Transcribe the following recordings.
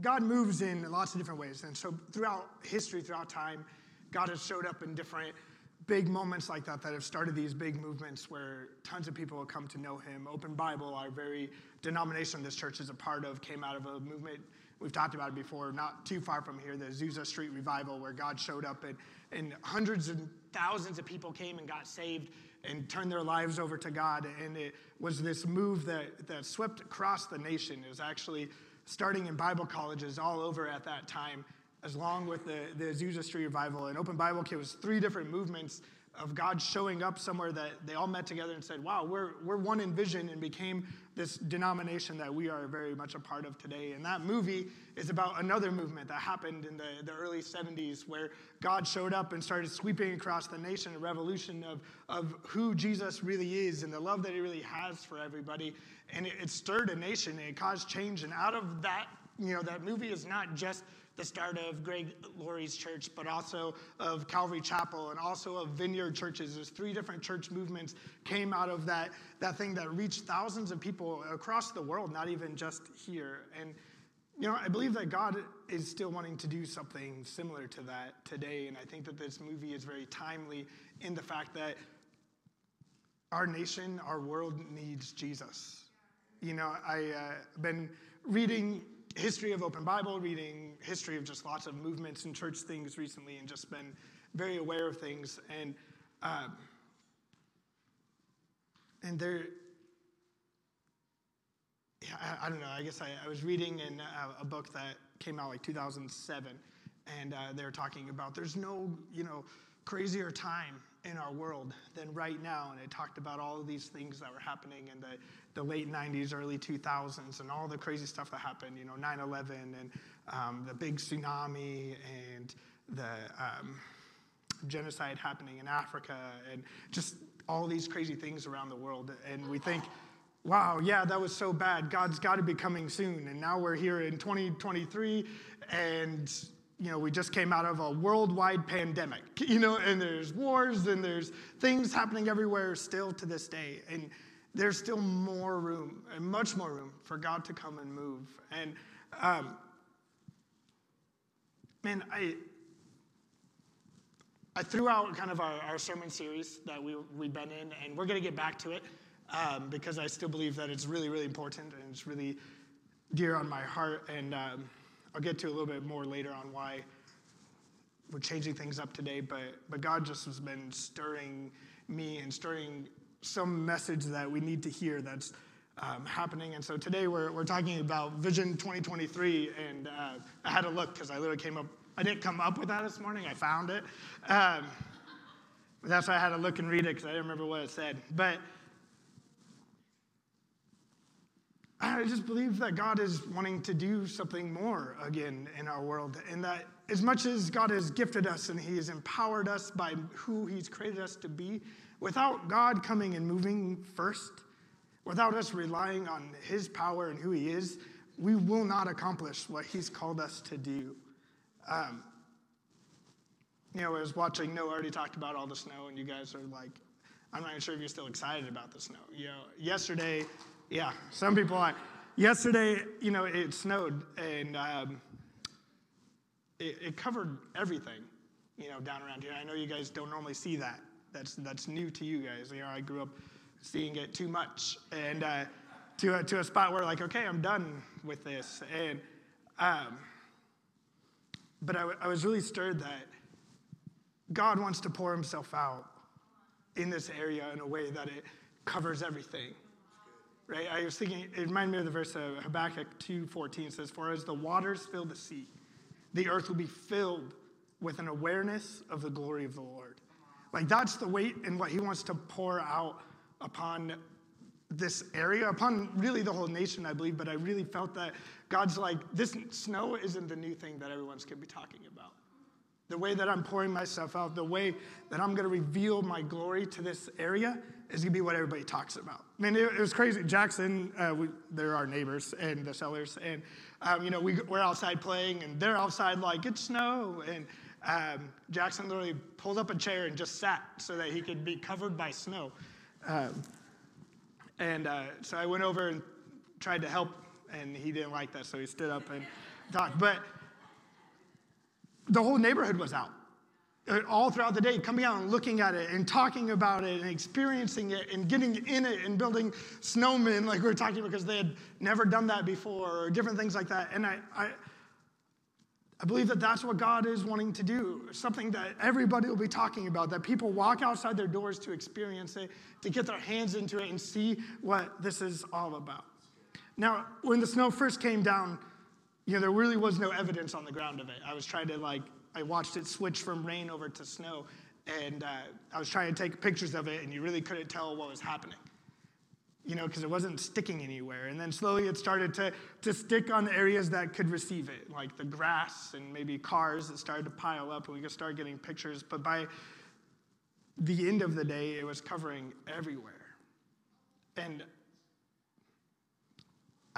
God moves in lots of different ways. And so throughout history, throughout time, God has showed up in different big moments like that that have started these big movements where tons of people have come to know him. Open Bible, our very denomination this church is a part of, came out of a movement. We've talked about it before, not too far from here, the Azusa Street Revival, where God showed up and, and hundreds and thousands of people came and got saved and turned their lives over to God. And it was this move that, that swept across the nation. It was actually starting in Bible colleges all over at that time, as long with the, the Azusa Street Revival. And Open Bible Kit was three different movements of God showing up somewhere that they all met together and said, wow, we're, we're one in vision and became this denomination that we are very much a part of today. And that movie is about another movement that happened in the, the early 70s where God showed up and started sweeping across the nation a revolution of, of who Jesus really is and the love that he really has for everybody. And it, it stirred a nation and it caused change. And out of that, you know, that movie is not just the start of Greg Laurie's church, but also of Calvary Chapel and also of Vineyard churches. There's three different church movements came out of that, that thing that reached thousands of people across the world, not even just here. And you know, I believe that God is still wanting to do something similar to that today. And I think that this movie is very timely in the fact that our nation, our world needs Jesus. You know, I've uh, been reading history of Open Bible, reading history of just lots of movements and church things recently, and just been very aware of things. And um, and there, yeah, I, I, don't know. I guess I, I was reading in a, a, book that came out like 2007, and uh, they were talking about there's no you know crazier time in our world than right now. And it talked about all of these things that were happening in the, the late 90s, early 2000s, and all the crazy stuff that happened, you know, 9 11 and um, the big tsunami and the um, genocide happening in Africa and just all these crazy things around the world. And we think, wow, yeah, that was so bad. God's got to be coming soon. And now we're here in 2023 and you know, we just came out of a worldwide pandemic, you know, and there's wars and there's things happening everywhere still to this day. And there's still more room and much more room for God to come and move. And um, man, I, I threw out kind of our, our sermon series that we, we've been in, and we're going to get back to it um, because I still believe that it's really, really important and it's really dear on my heart. And um, I'll get to a little bit more later on why we're changing things up today, but, but God just has been stirring me and stirring some message that we need to hear that's um, happening. And so today we're, we're talking about Vision 2023, and uh, I had to look because I literally came up, I didn't come up with that this morning, I found it. Um, that's why I had to look and read it because I didn't remember what it said. But I just believe that God is wanting to do something more again in our world, and that as much as God has gifted us and He has empowered us by who He's created us to be, without God coming and moving first, without us relying on His power and who He is, we will not accomplish what He's called us to do. Um, you know, I was watching, Noah already talked about all the snow, and you guys are like, I'm not even sure if you're still excited about the snow. You know, yesterday, yeah, some people are. Yesterday, you know, it snowed and um, it, it, covered everything, you know, down around here. I know you guys don't normally see that. That's that's new to you guys. You know, I grew up seeing it too much, and uh, to a, to a spot where like, okay, I'm done with this. And um, but I, I was really stirred that God wants to pour Himself out in this area in a way that it covers everything right? I was thinking, it reminded me of the verse of Habakkuk 2.14 says, For as the waters fill the sea, the earth will be filled with an awareness of the glory of the Lord. Like that's the weight and what he wants to pour out upon this area, upon really the whole nation, I believe. But I really felt that God's like, this snow isn't the new thing that everyone's going to be talking about the way that I'm pouring myself out, the way that I'm going to reveal my glory to this area is going to be what everybody talks about. I mean, it, it was crazy. Jackson, uh, we, they're our neighbors and the sellers, and um, you know we, we're outside playing, and they're outside like it's snow, and um, Jackson literally pulled up a chair and just sat so that he could be covered by snow. Um, and uh, so I went over and tried to help, and he didn't like that, so he stood up and talked, but the whole neighborhood was out uh, all throughout the day, coming out and looking at it and talking about it and experiencing it and getting in it and building snowmen, like we were talking about, because they had never done that before or different things like that. And I, I, I believe that that's what God is wanting to do, something that everybody will be talking about, that people walk outside their doors to experience it, to get their hands into it and see what this is all about. Now, when the snow first came down, you know, there really was no evidence on the ground of it. I was trying to, like, I watched it switch from rain over to snow, and uh, I was trying to take pictures of it, and you really couldn't tell what was happening you know, because it wasn't sticking anywhere. And then slowly it started to, to stick on the areas that could receive it, like the grass and maybe cars that started to pile up, and we could start getting pictures. But by the end of the day, it was covering everywhere. And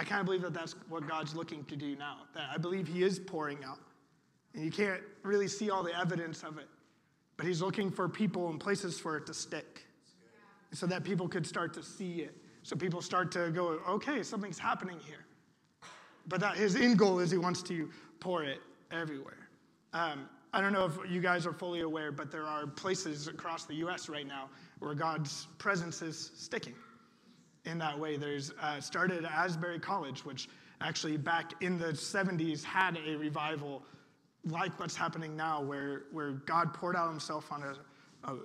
I kind of believe that that's what God's looking to do now. That I believe He is pouring out. And you can't really see all the evidence of it, but He's looking for people and places for it to stick so that people could start to see it so people start to go, okay, something's happening here. But that his end goal is he wants to pour it everywhere. Um, I don't know if you guys are fully aware, but there are places across the U.S. right now where God's presence is sticking. In that way, there's uh, started Asbury College, which actually back in the 70s had a revival like what's happening now, where, where God poured out himself on a, a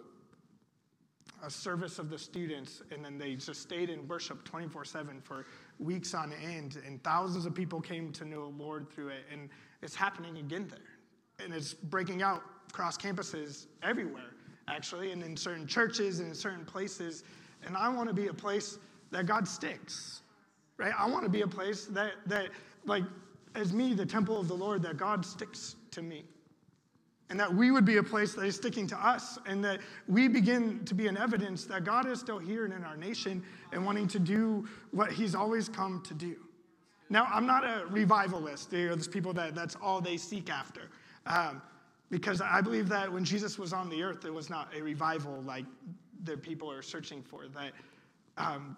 a service of the students, and then they just stayed in worship 24 7 for weeks on end. And thousands of people came to know the Lord through it. And it's happening again there. And it's breaking out across campuses everywhere, actually, and in certain churches and in certain places. And I want to be a place that God sticks, right? I want to be a place that, that like, as me, the temple of the Lord, that God sticks to me and that we would be a place that is sticking to us, and that we begin to be an evidence that God is still here and in our nation and wanting to do what He's always come to do. Now, I'm not a revivalist. There's people that that's all they seek after. Um, because I believe that when Jesus was on the earth, it was not a revival like the people are searching for. That um,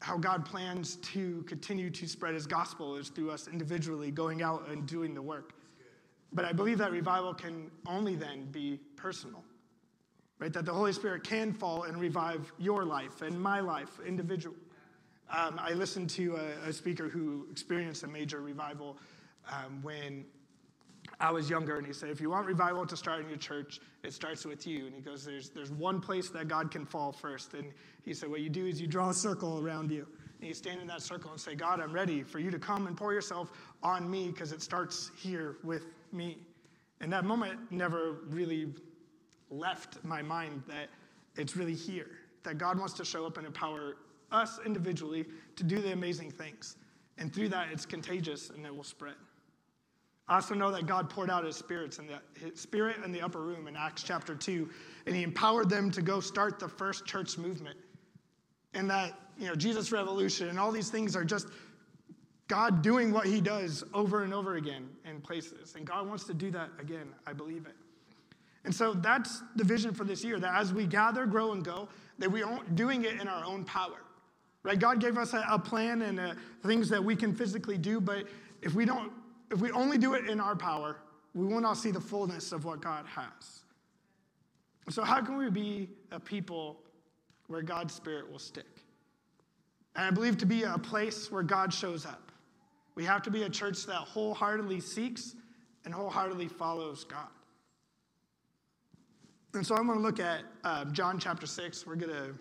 how God plans to continue to spread his gospel is through us individually going out and doing the work. But I believe that revival can only then be personal, right? That the Holy Spirit can fall and revive your life and my life, individually. Um, I listened to a, a, speaker who experienced a major revival um, when I was younger, and he said, if you want revival to start in your church, it starts with you. And he goes, there's, there's one place that God can fall first. And he said, what you do is you draw a circle around you. And you stand in that circle and say, God, I'm ready for you to come and pour yourself on me because it starts here with me. And that moment never really left my mind that it's really here, that God wants to show up and empower us individually to do the amazing things. And through that, it's contagious and it will spread. I also know that God poured out his spirits in the his spirit in the upper room in Acts chapter 2, and he empowered them to go start the first church movement. And that, you know, Jesus Revolution and all these things are just God doing what he does over and over again in places. And God wants to do that again. I believe it. And so that's the vision for this year that as we gather, grow, and go, that we aren't doing it in our own power. Right? God gave us a, a plan and uh, things that we can physically do, but if we don't, if we only do it in our power, we will not see the fullness of what God has. So, how can we be a people where God's Spirit will stick? And I believe to be a place where God shows up. We have to be a church that wholeheartedly seeks and wholeheartedly follows God. And so I'm going to look at uh, John chapter 6. We're going to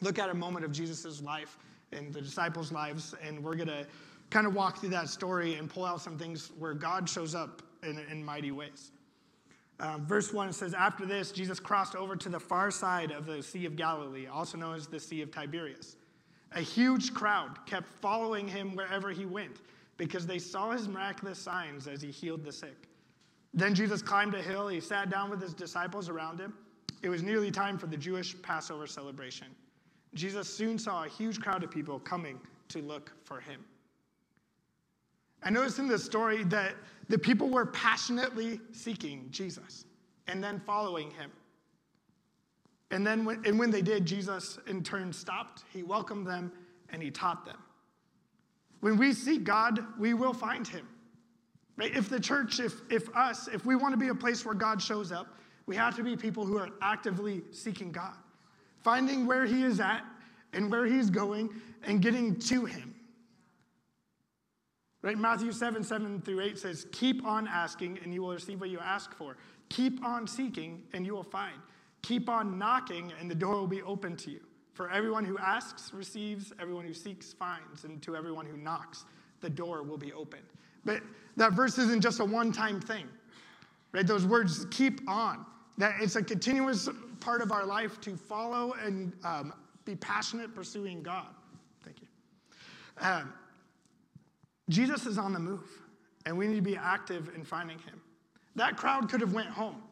look at a moment of Jesus' life and the disciples' lives, and we're going to kind of walk through that story and pull out some things where God shows up in, in mighty ways. Um, verse 1 says, After this, Jesus crossed over to the far side of the Sea of Galilee, also known as the Sea of Tiberias. A huge crowd kept following him wherever he went because they saw his miraculous signs as he healed the sick. Then Jesus climbed a hill. He sat down with his disciples around him. It was nearly time for the Jewish Passover celebration. Jesus soon saw a huge crowd of people coming to look for him. I noticed in this story that the people were passionately seeking Jesus and then following him. And then when, and when they did, Jesus in turn stopped. He welcomed them and he taught them. When we seek God, we will find him. Right? If the church, if, if us, if we want to be a place where God shows up, we have to be people who are actively seeking God, finding where He is at and where He's going and getting to Him. Right? Matthew 7, 7 through 8 says, Keep on asking and you will receive what you ask for. Keep on seeking and you will find. Keep on knocking and the door will be open to you. For everyone who asks receives, everyone who seeks finds, and to everyone who knocks, the door will be opened. But that verse isn't just a one time thing, right? Those words keep on. That it's a continuous part of our life to follow and um, be passionate pursuing God. Thank you. Um, Jesus is on the move, and we need to be active in finding him. That crowd could have went home.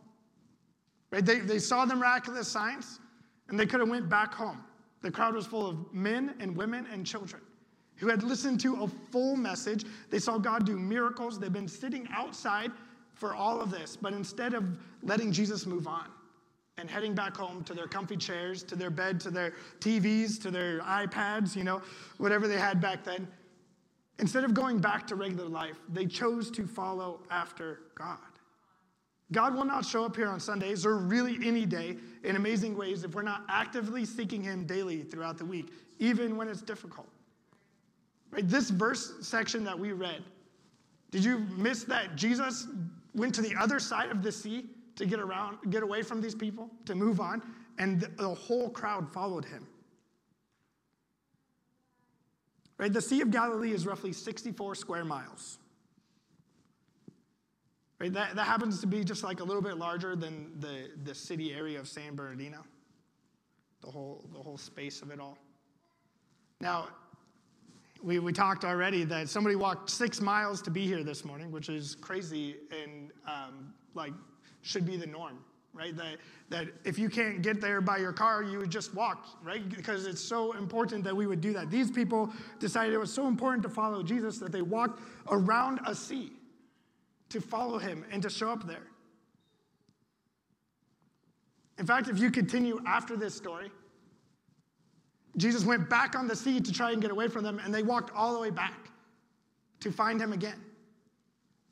Right? They, they saw the miraculous signs, and they could have went back home. The crowd was full of men and women and children who had listened to a full message. They saw God do miracles. They've been sitting outside for all of this, but instead of letting Jesus move on and heading back home to their comfy chairs, to their bed, to their TVs, to their iPads, you know, whatever they had back then, instead of going back to regular life, they chose to follow after God. God will not show up here on Sundays or really any day in amazing ways if we're not actively seeking Him daily throughout the week, even when it's difficult. Right? This verse section that we read, did you miss that Jesus went to the other side of the sea to get around, get away from these people, to move on, and the whole crowd followed him? Right? The Sea of Galilee is roughly 64 square miles. Right? That, that happens to be just like a little bit larger than the, the city area of San Bernardino, the whole, the whole space of it all. Now, we, we talked already that somebody walked six miles to be here this morning, which is crazy and um, like should be the norm, right? That, that if you can't get there by your car, you would just walk, right? Because it's so important that we would do that. These people decided it was so important to follow Jesus that they walked around a sea to follow him and to show up there. In fact, if you continue after this story, Jesus went back on the sea to try and get away from them, and they walked all the way back to find him again.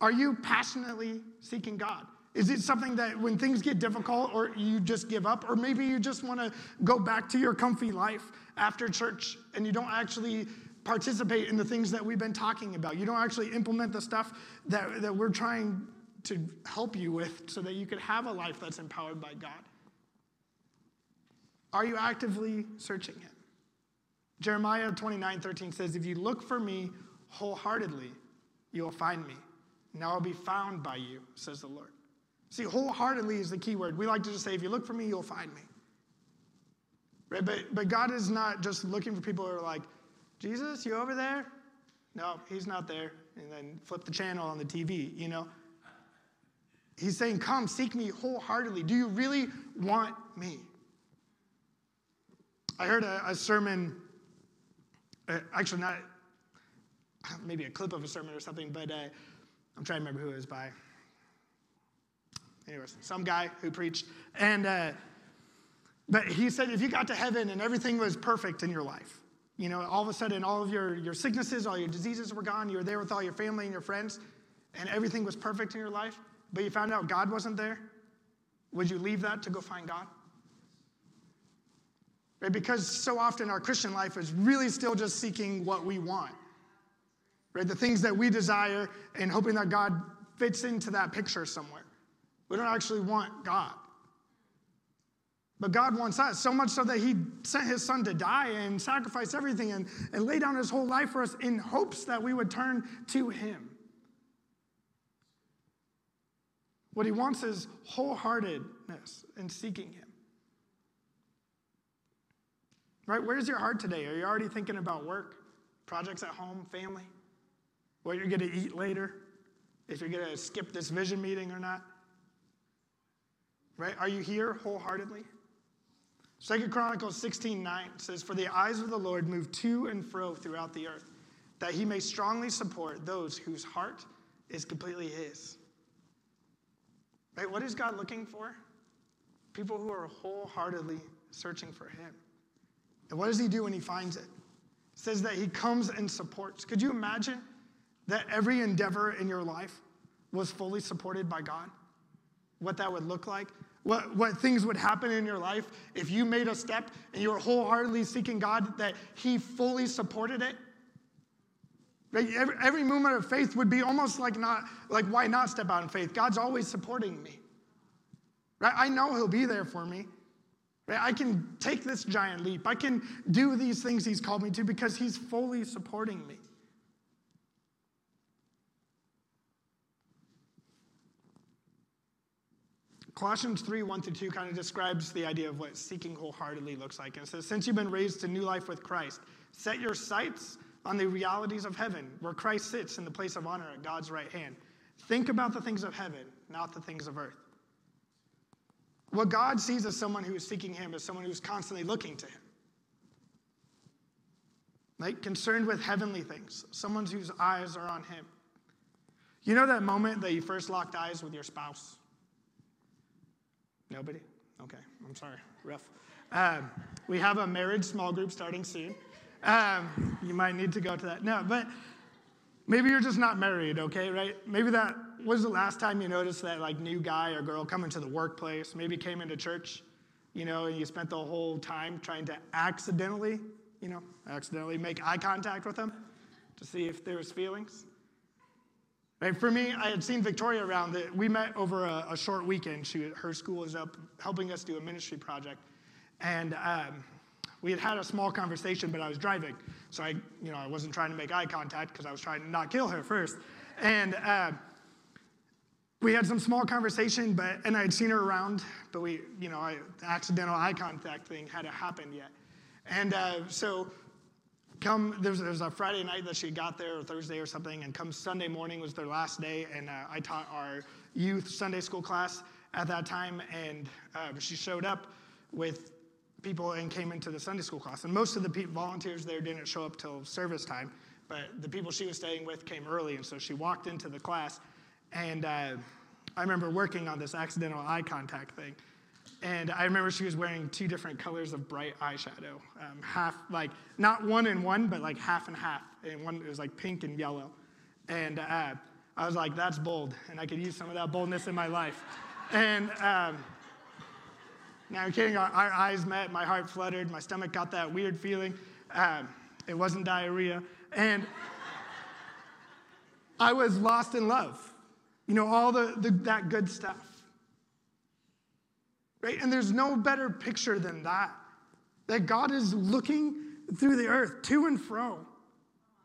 Are you passionately seeking God? Is it something that when things get difficult, or you just give up, or maybe you just want to go back to your comfy life after church and you don't actually participate in the things that we've been talking about? You don't actually implement the stuff that, that we're trying to help you with so that you could have a life that's empowered by God? Are you actively searching Him? Jeremiah 29 13 says, If you look for me wholeheartedly, you will find me, and I will be found by you, says the Lord. See, wholeheartedly is the key word. We like to just say, If you look for me, you'll find me. Right? But, but God is not just looking for people who are like, Jesus, you over there? No, he's not there. And then flip the channel on the TV, you know? He's saying, Come, seek me wholeheartedly. Do you really want me? I heard a, a sermon uh, actually not maybe a clip of a sermon or something, but uh, I'm trying to remember who it was by. Anyways, some guy who preached, and uh, but he said if you got to heaven and everything was perfect in your life, you know, all of a sudden all of your your sicknesses, all your diseases were gone, you were there with all your family and your friends, and everything was perfect in your life, but you found out God wasn't there, would you leave that to go find God? Right? Because so often our Christian life is really still just seeking what we want. Right? The things that we desire and hoping that God fits into that picture somewhere. We don't actually want God. But God wants us so much so that He sent His Son to die and sacrifice everything and, and lay down His whole life for us in hopes that we would turn to Him. What He wants is wholeheartedness in seeking Him. Right? Where's your heart today? Are you already thinking about work, projects at home, family, what you're going to eat later, if you're going to skip this vision meeting or not? Right? Are you here wholeheartedly? Second Chronicles 16 9 says, For the eyes of the Lord move to and fro throughout the earth, that he may strongly support those whose heart is completely his. Right? What is God looking for? People who are wholeheartedly searching for him. And what does he do when he finds it? It says that he comes and supports. Could you imagine that every endeavor in your life was fully supported by God? What that would look like? What, what things would happen in your life if you made a step and you were wholeheartedly seeking God, that He fully supported it? Right? Every, every movement of faith would be almost like not like why not step out in faith? God's always supporting me. Right? I know He'll be there for me. Right? I can take this giant leap. I can do these things He's called me to because He's fully supporting me. Colossians 3 1 through 2 kind of describes the idea of what seeking wholeheartedly looks like. And says, Since you've been raised to new life with Christ, set your sights on the realities of heaven, where Christ sits in the place of honor at God's right hand. Think about the things of heaven, not the things of earth. What God sees as someone who is seeking Him is someone who's constantly looking to Him. Like concerned with heavenly things, someone whose eyes are on Him. You know that moment that you first locked eyes with your spouse? Nobody? Okay, I'm sorry. Rough. Um, we have a marriage small group starting soon. Um, you might need to go to that. No, but maybe you're just not married, okay, right? Maybe that was the last time you noticed that like new guy or girl coming to the workplace, maybe came into church, you know, and you spent the whole time trying to accidentally, you know, accidentally make eye contact with them to see if there was feelings. For me, I had seen Victoria around. That we met over a, a, short weekend. She, her school was up helping us do a ministry project, and um, we had had a small conversation, but I was driving, so I, you know, I wasn't trying to make eye contact because I was trying to not kill her first. And uh, we had some small conversation, but and I had seen her around, but we, you know, I, the accidental eye contact thing hadn't happened yet. And uh, so come there was, there was, a friday night that she got there or thursday or something and come sunday morning was their last day and uh, i taught our youth sunday school class at that time and uh, she showed up with people and came into the Sunday school class. And most of the volunteers there didn't show up till service time, but the people she was staying with came early, and so she walked into the class. And uh, I remember working on this accidental eye contact thing. And I remember she was wearing two different colors of bright eyeshadow, um, half like not one and one, but like half and half. And one it was like pink and yellow. And uh, I was like, "That's bold," and I could use some of that boldness in my life. And um, now, I'm kidding. Our, our, eyes met. My heart fluttered. My stomach got that weird feeling. Um, it wasn't diarrhea. And I was lost in love. You know, all the, the, that good stuff. Right? And there's no better picture than that. That God is looking through the earth, to and fro,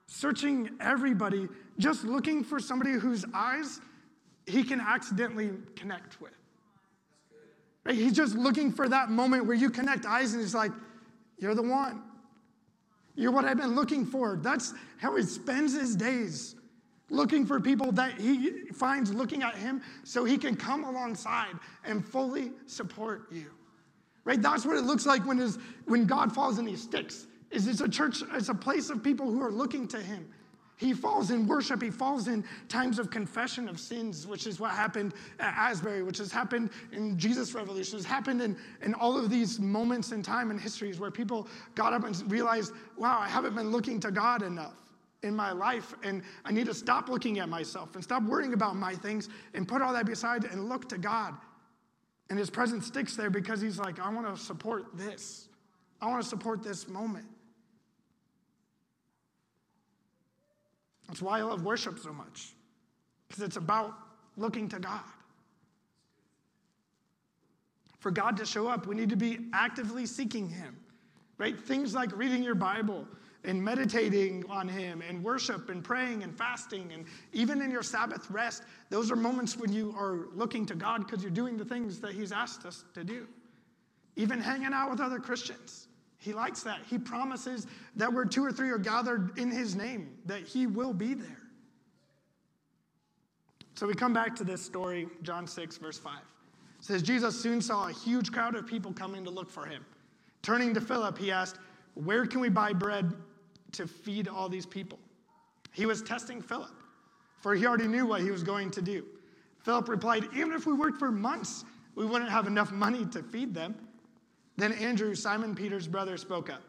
searching everybody, just looking for somebody whose eyes he can accidentally connect with. Right? He's just looking for that moment where you connect eyes and he's like, You're the one. You're what I've been looking for. That's how he spends his days looking for people that he finds looking at him so he can come alongside and fully support you. Right? That's what it looks like when, his, when God falls and he sticks. Is it's a church, it's a place of people who are looking to him he falls in worship. He falls in times of confession of sins, which is what happened at Asbury, which has happened in Jesus' Revolution, has happened in, in all of these moments in time and histories where people got up and realized, wow, I haven't been looking to God enough in my life, and I need to stop looking at myself and stop worrying about my things and put all that beside and look to God. And his presence sticks there because he's like, I want to support this. I want to support this moment. That's why I love worship so much, because it's about looking to God. For God to show up, we need to be actively seeking Him, right? Things like reading your Bible and meditating on Him and worship and praying and fasting and even in your Sabbath rest, those are moments when you are looking to God because you're doing the things that He's asked us to do. Even hanging out with other Christians. He likes that. He promises that where two or three are gathered in his name, that he will be there. So we come back to this story, John 6, verse 5. It says, Jesus soon saw a huge crowd of people coming to look for him. Turning to Philip, he asked, Where can we buy bread to feed all these people? He was testing Philip, for he already knew what he was going to do. Philip replied, Even if we worked for months, we wouldn't have enough money to feed them. Then Andrew, Simon Peter's brother, spoke up.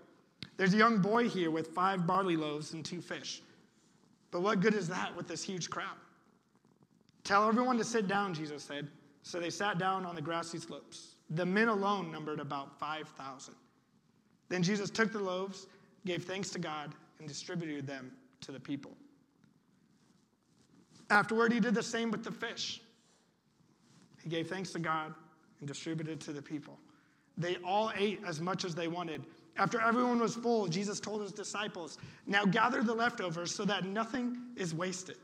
There's a young boy here with five barley loaves and two fish. But what good is that with this huge crowd? Tell everyone to sit down, Jesus said. So they sat down on the grassy slopes. The men alone numbered about 5,000. Then Jesus took the loaves, gave thanks to God, and distributed them to the people. Afterward, he did the same with the fish. He gave thanks to God and distributed to the people. They all ate as much as they wanted. After everyone was full, Jesus told his disciples, Now gather the leftovers so that nothing is wasted.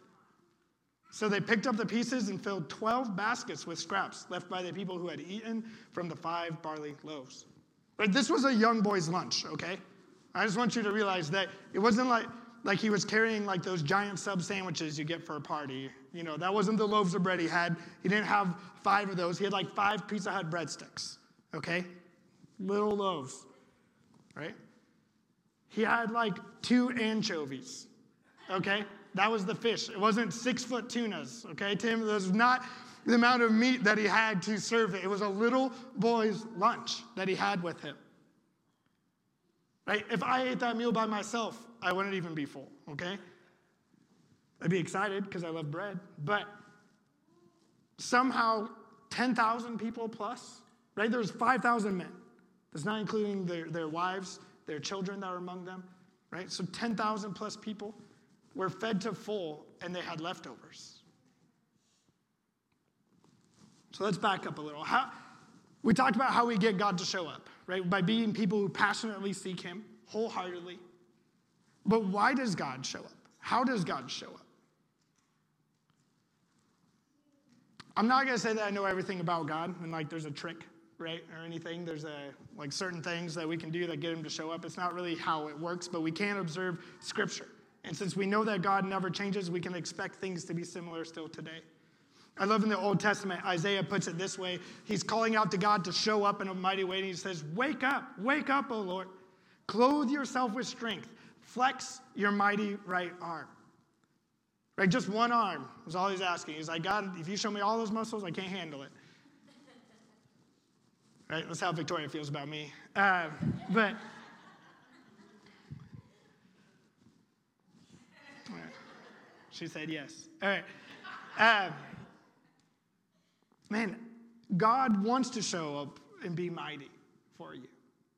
So they picked up the pieces and filled 12 baskets with scraps left by the people who had eaten from the five barley loaves. But this was a young boy's lunch, okay? I just want you to realize that it wasn't like, like he was carrying like those giant sub sandwiches you get for a party. You know, that wasn't the loaves of bread he had. He didn't have five of those. He had like five Pizza Hut breadsticks, okay? Little loaves, right? He had like two anchovies, okay? That was the fish. It wasn't six foot tunas, okay, Tim? It was not the amount of meat that he had to serve it. It was a little boy's lunch that he had with him. Right? If I ate that meal by myself, I wouldn't even be full, okay? I'd be excited because I love bread. But somehow, 10,000 people plus, right? There's 5,000 men. That's not including their, their wives, their children that are among them, right? So 10,000 plus people were fed to full and they had leftovers. So let's back up a little. How, we talked about how we get God to show up, right? By being people who passionately seek Him wholeheartedly. But why does God show up? How does God show up? I'm not going to say that I know everything about God and like there's a trick, right? Or anything. There's a, like certain things that we can do that get Him to show up. It's not really how it works, but we can observe Scripture. And since we know that God never changes, we can expect things to be similar still today. I love in the Old Testament, Isaiah puts it this way. He's calling out to God to show up in a mighty way, and he says, Wake up, wake up, O Lord. Clothe yourself with strength. Flex your mighty right arm. Right? Just one arm is all he's asking. He's like, God, if you show me all those muscles, I can't handle it. Right? That's how Victoria feels about me. Uh, but She said yes. All right. Um, man, God wants to show up and be mighty for you.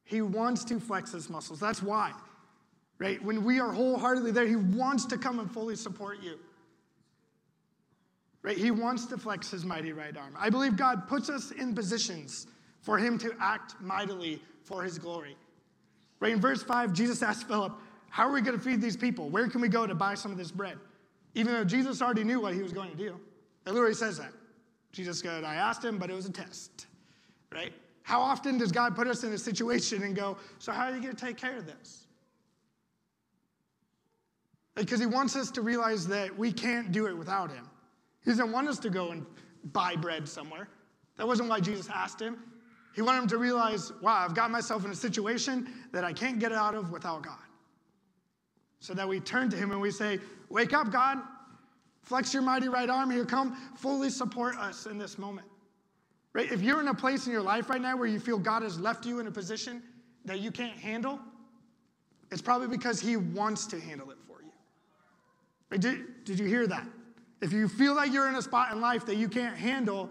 He wants to flex his muscles. That's why, right? When we are wholeheartedly there, he wants to come and fully support you. Right? He wants to flex his mighty right arm. I believe God puts us in positions for him to act mightily for his glory. Right? In verse 5, Jesus asked Philip, How are we going to feed these people? Where can we go to buy some of this bread? even though Jesus already knew what he was going to do. It literally says that. Jesus said, I asked him, but it was a test, right? How often does God put us in a situation and go, So, how are you going to take care of this? Because he wants us to realize that we can't do it without him. He doesn't want us to go and buy bread somewhere. That wasn't why Jesus asked him. He wanted him to realize, wow, I've got myself in a situation that I can't get out of without God so that we turn to him and we say, Wake up, God. Flex your mighty right arm here. Come fully support us in this moment. Right? If you're in a place in your life right now where you feel God has left you in a position that you can't handle, it's probably because he wants to handle it for you. Right? Did, did you hear that? If you feel like you're in a spot in life that you can't handle,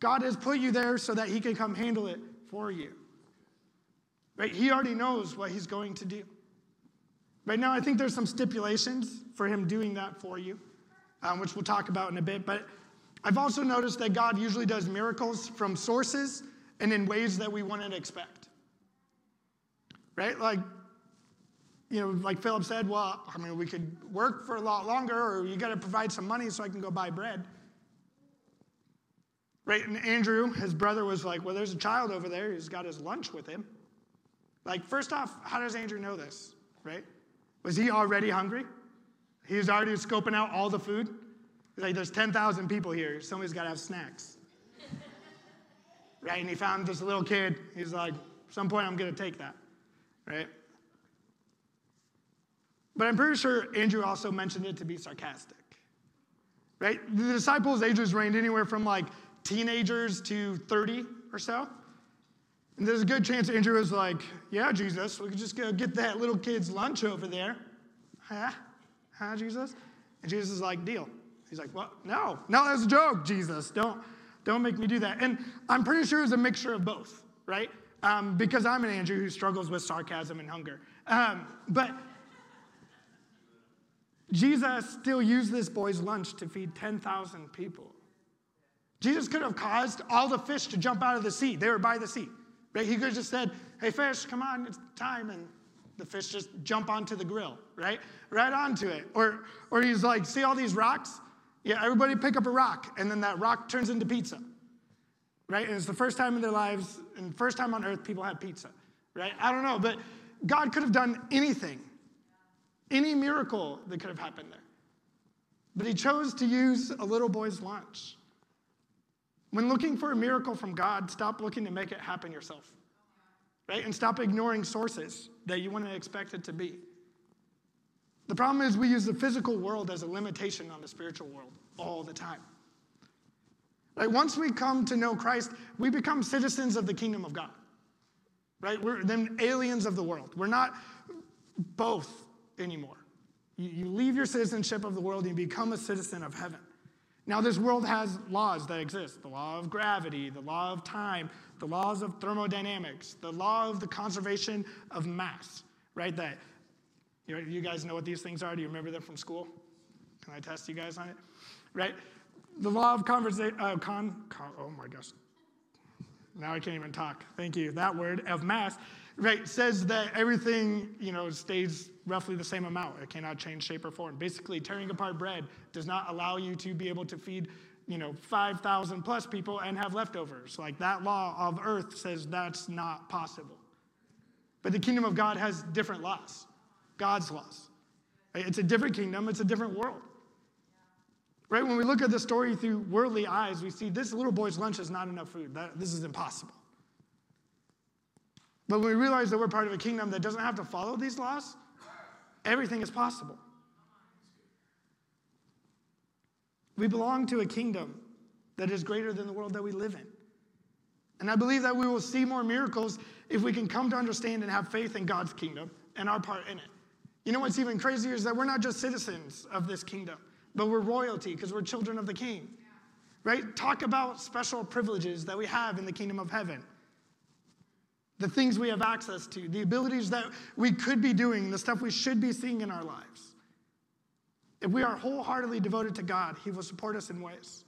God has put you there so that he can come handle it for you. Right? He already knows what he's going to do. Right now, I think there's some stipulations for him doing that for you, um, which we'll talk about in a bit. But I've also noticed that God usually does miracles from sources and in ways that we wouldn't expect. Right? Like, you know, like Philip said, well, I mean, we could work for a lot longer, or you got to provide some money so I can go buy bread. Right? And Andrew, his brother, was like, well, there's a child over there. He's got his lunch with him. Like, first off, how does Andrew know this? Right? Was he already hungry? He was already scoping out all the food. Like, there's 10,000 people here. Somebody's got to have snacks. right? And he found this little kid. He's like, some point I'm going to take that. Right? But I'm pretty sure Andrew also mentioned it to be sarcastic. Right? The disciples' ages ranged anywhere from like teenagers to 30 or so. And there's a good chance Andrew was like, Yeah, Jesus, we could just go get that little kid's lunch over there. Huh? Huh, Jesus? And Jesus is like, Deal. He's like, well, no, no, that's a joke, Jesus. Don't, don't make me do that. And I'm pretty sure it's a mixture of both, right? Um, because I'm an Andrew who struggles with sarcasm and hunger. Um, but Jesus still used this boy's lunch to feed 10,000 people. Jesus could have caused all the fish to jump out of the sea. They were by the sea. Right? He could have just said, hey, fish, come on, it's time. And the fish just jump onto the grill, right? Right onto it. Or, or he's like, see all these rocks? Yeah, everybody pick up a rock, and then that rock turns into pizza, right? And it's the first time in their lives, and first time on earth people have pizza, right? I don't know, but God could have done anything, any miracle that could have happened there. But he chose to use a little boy's lunch. When looking for a miracle from God, stop looking to make it happen yourself, right? And stop ignoring sources that you wouldn't expect it to be. The problem is we use the physical world as a limitation on the spiritual world all the time. Right? Once we come to know Christ, we become citizens of the kingdom of God. Right? We're then aliens of the world. We're not both anymore. You, you leave your citizenship of the world and you become a citizen of heaven. Now, this world has laws that exist the law of gravity, the law of time, the laws of thermodynamics, the law of the conservation of mass, right? That you, you guys know what these things are? Do you remember them from school? Can I test you guys on it? Right? The law of conversation, uh, con, con, oh my gosh. Now I can't even talk. Thank you. That word of mass, right, says that everything, you know, stays roughly the same amount. It cannot change shape or form. Basically, tearing apart bread does not allow you to be able to feed, you know, 5,000 plus people and have leftovers. Like that law of earth says that's not possible. But the kingdom of God has different laws. God's laws. It's a different kingdom, it's a different world. Right? When we look at the story through worldly eyes, we see this little boy's lunch is not enough food. That, this is impossible. But when we realize that we're part of a kingdom that doesn't have to follow these laws, everything is possible. We belong to a kingdom that is greater than the world that we live in. And I believe that we will see more miracles if we can come to understand and have faith in God's kingdom and our part in it. You know what's even crazier is that we're not just citizens of this kingdom, but we're royalty because we're children of the king. Right? Talk about special privileges that we have in the kingdom of heaven. The things we have access to, the abilities that we could be doing, the stuff we should be seeing in our lives. If we are wholeheartedly devoted to God, He will support us in ways,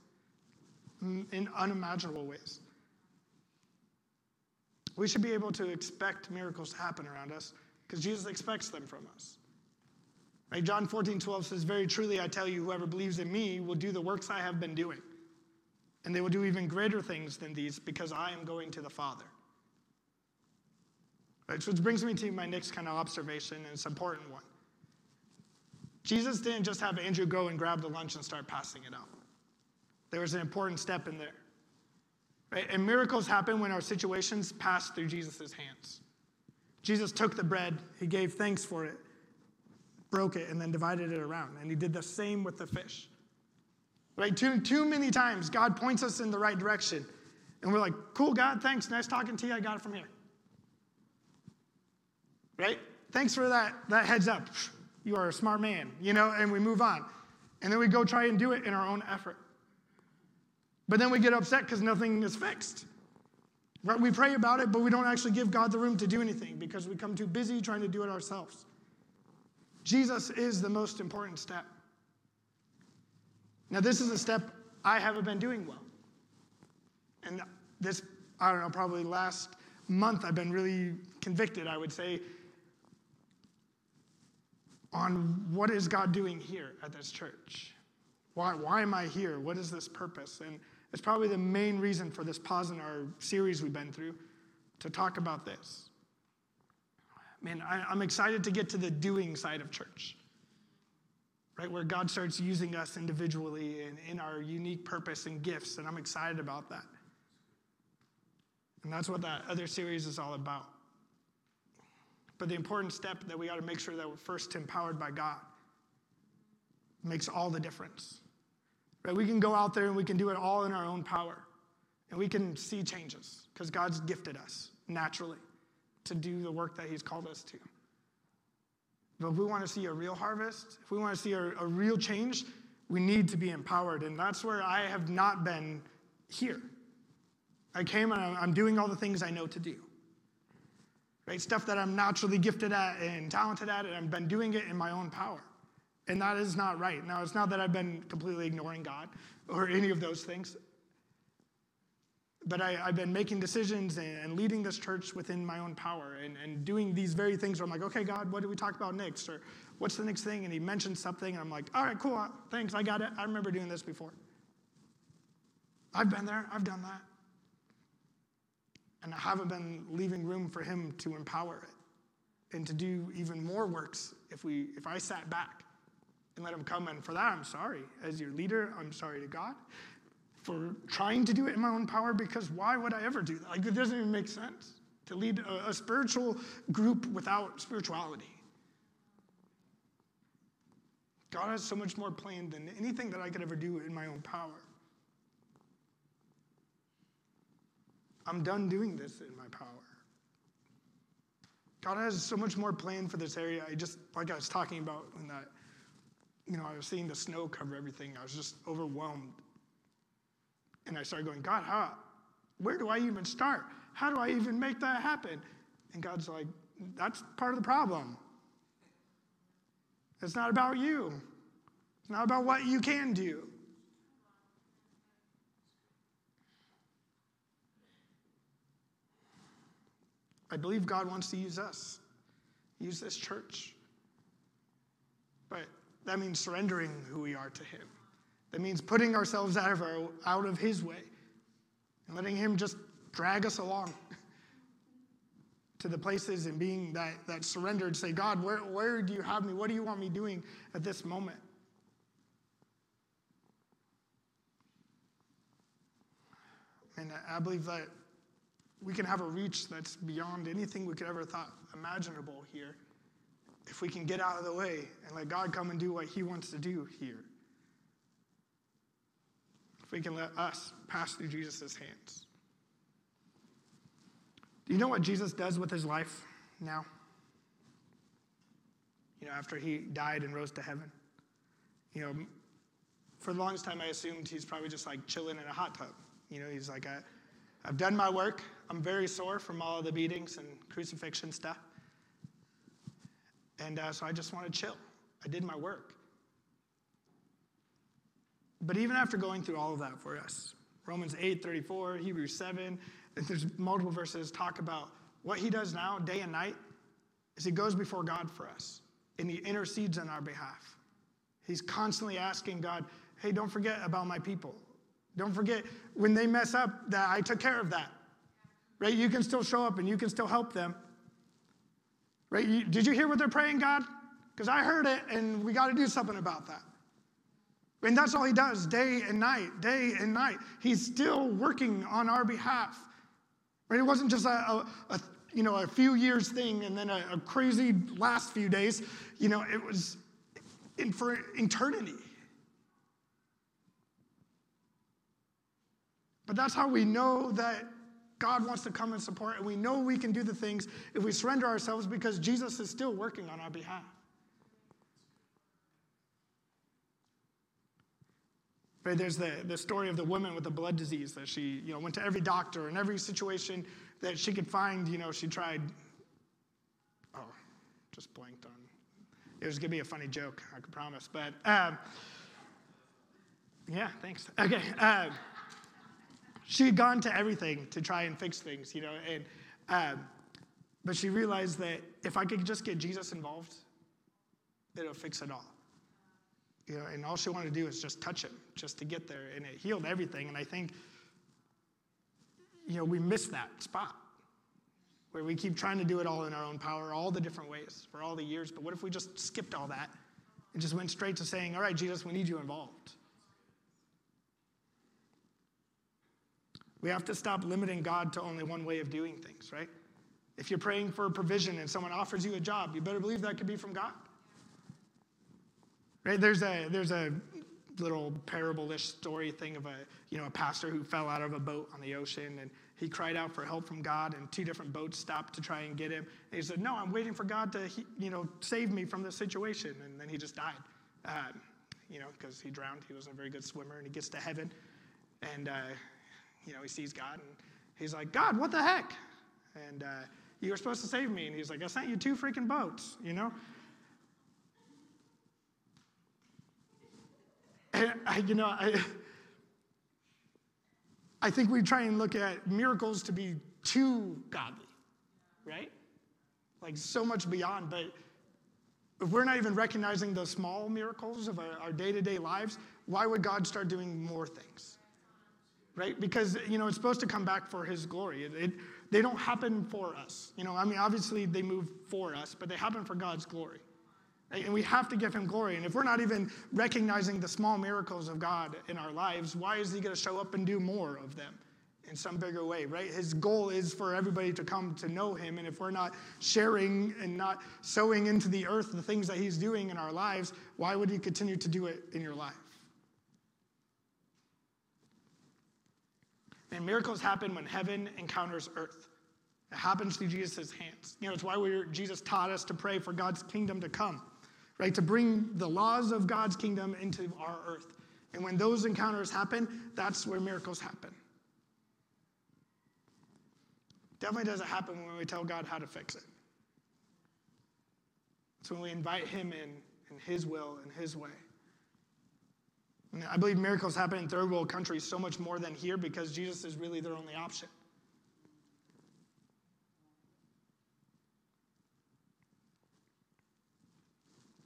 in unimaginable ways. We should be able to expect miracles to happen around us because Jesus expects them from us. Right? John 14, 12 says, Very truly I tell you, whoever believes in me will do the works I have been doing. And they will do even greater things than these because I am going to the Father. Right, so which brings me to my next kind of observation, and it's an important one. Jesus didn't just have Andrew go and grab the lunch and start passing it out. There was an important step in there. Right? And miracles happen when our situations pass through Jesus' hands. Jesus took the bread, he gave thanks for it, broke it, and then divided it around. And he did the same with the fish. Right? Too, too many times, God points us in the right direction. And we're like, cool, God, thanks. Nice talking to you. I got it from here. Right? Thanks for that, that heads up. You are a smart man, you know, and we move on. And then we go try and do it in our own effort. But then we get upset because nothing is fixed. Right? We pray about it, but we don't actually give God the room to do anything because we come too busy trying to do it ourselves. Jesus is the most important step. Now, this is a step I haven't been doing well. And this, I don't know, probably last month, I've been really convicted, I would say, on what is God doing here at this church? Why, why am I here? What is this purpose? And it's probably the main reason for this pause in our series we've been through to talk about this. Man, I, I'm excited to get to the doing side of church, right? Where God starts using us individually and in our unique purpose and gifts, and I'm excited about that. And that's what that other series is all about. But the important step that we got to make sure that we're first empowered by God makes all the difference. Right? We can go out there and we can do it all in our own power. And we can see changes because God's gifted us naturally to do the work that He's called us to. But if we want to see a real harvest, if we want to see a, a real change, We need to be empowered. And that's where I have not been here. I came and I'm doing all the things I know to do. Right? Stuff that I'm naturally gifted at and talented at, and I've been doing it in my own power. And that is not right. Now, it's not that I've been completely ignoring God or any of those things, but I, have been making decisions and, leading this church within my own power and, and doing these very things where I'm like, okay, God, what do we talk about next? Or what's the next thing? And he mentioned something, and I'm like, all right, cool, uh, thanks, I got it. I remember doing this before. I've been there, I've done that. And I haven't been leaving room for him to empower it and to do even more works if, we, if I sat back and let him come. And for that, I'm sorry. As your leader, I'm sorry to God for trying to do it in my own power because why would I ever do that? Like, it doesn't even make sense to lead a, a spiritual group without spirituality. God has so much more planned than anything that I could ever do in my own power. I'm done doing this in my power. God has so much more planned for this area. I just, like I was talking about when that, you know, I was seeing the snow cover everything. I was just overwhelmed. And I started going, God, how, where do I even start? How do I even make that happen? And God's like, that's part of the problem. It's not about you. It's not about what you can do. I believe God wants to use us, use this church. But that means surrendering who we are to Him. That means putting ourselves out of, our, out of His way and letting Him just drag us along to the places and being that, that surrendered. Say, God, where, where do you have me? What do you want me doing at this moment? And I believe that we can have a reach that's beyond anything we could ever thought imaginable here if we can get out of the way and let God come and do what he wants to do here. If we can let us pass through Jesus' hands. Do you know what Jesus does with his life now? You know, after he died and rose to heaven. You know, for the longest time I assumed he's probably just like chilling in a hot tub. You know, he's like, I, I've done my work. I'm very sore from all of the beatings and crucifixion stuff. And uh, so I just want to chill. I did my work. But even after going through all of that for us, Romans 8, 34, Hebrews 7, there's multiple verses talk about what he does now, day and night, is he goes before God for us and he intercedes on our behalf. He's constantly asking God, hey, don't forget about my people. Don't forget when they mess up that I took care of that. Right? You can still show up and you can still help them. Right? You, did you hear what they're praying, God? Because I heard it and we got to do something about that. And that's all he does day and night, day and night. He's still working on our behalf. Right? It wasn't just a, a, a you know, a few years thing and then a, a crazy last few days. You know, it was in, for eternity. But that's how we know that God wants to come and support, and we know we can do the things if we surrender ourselves because Jesus is still working on our behalf. Right, there's the, the story of the woman with the blood disease that she you know, went to every doctor and every situation that she could find, you know, she tried. Oh, just blanked on. It was going to be a funny joke, I can promise. But um, yeah, thanks. Okay. Uh, she had gone to everything to try and fix things, you know, and um, but she realized that if I could just get Jesus involved, it'll fix it all. You know, and all she wanted to do is just touch him, just to get there, and it healed everything. And I think, you know, we miss that spot where we keep trying to do it all in our own power, all the different ways for all the years. But what if we just skipped all that and just went straight to saying, "All right, Jesus, we need you involved." We have to stop limiting God to only one way of doing things, right? If you're praying for provision and someone offers you a job, you better believe that could be from God. Right? There's a there's a little parable-ish story thing of a you know a pastor who fell out of a boat on the ocean and he cried out for help from God and two different boats stopped to try and get him. And he said, "No, I'm waiting for God to you know save me from this situation." And then he just died. Uh, you know, because he drowned. He wasn't a very good swimmer. And he gets to heaven and, uh, you know, he sees God and he's like, God, what the heck? And uh, you were supposed to save me. And he's like, I sent you two freaking boats, you know? I, you know, I, I think we try and look at miracles to be too godly, right? Like so much beyond. But if we're not even recognizing the small miracles of our day to day lives, why would God start doing more things? Right? Because, you know, it's supposed to come back for His glory. It, it, they don't happen for us. You know, I mean, obviously they move for us, but they happen for God's glory. And we have to give him glory. And if we're not even recognizing the small miracles of God in our lives, why is he going to show up and do more of them in some bigger way, right? His goal is for everybody to come to know him. And if we're not sharing and not sowing into the earth the things that he's doing in our lives, why would he continue to do it in your life? And miracles happen when heaven encounters earth. It happens through Jesus' hands. You know, it's why Jesus taught us to pray for God's kingdom to come right? To bring the laws of God's kingdom into our earth. And when those encounters happen, that's where miracles happen. Definitely doesn't happen when we tell God how to fix it. It's when we invite Him in, in His will and His way. And I believe miracles happen in third world countries so much more than here because Jesus is really their only option.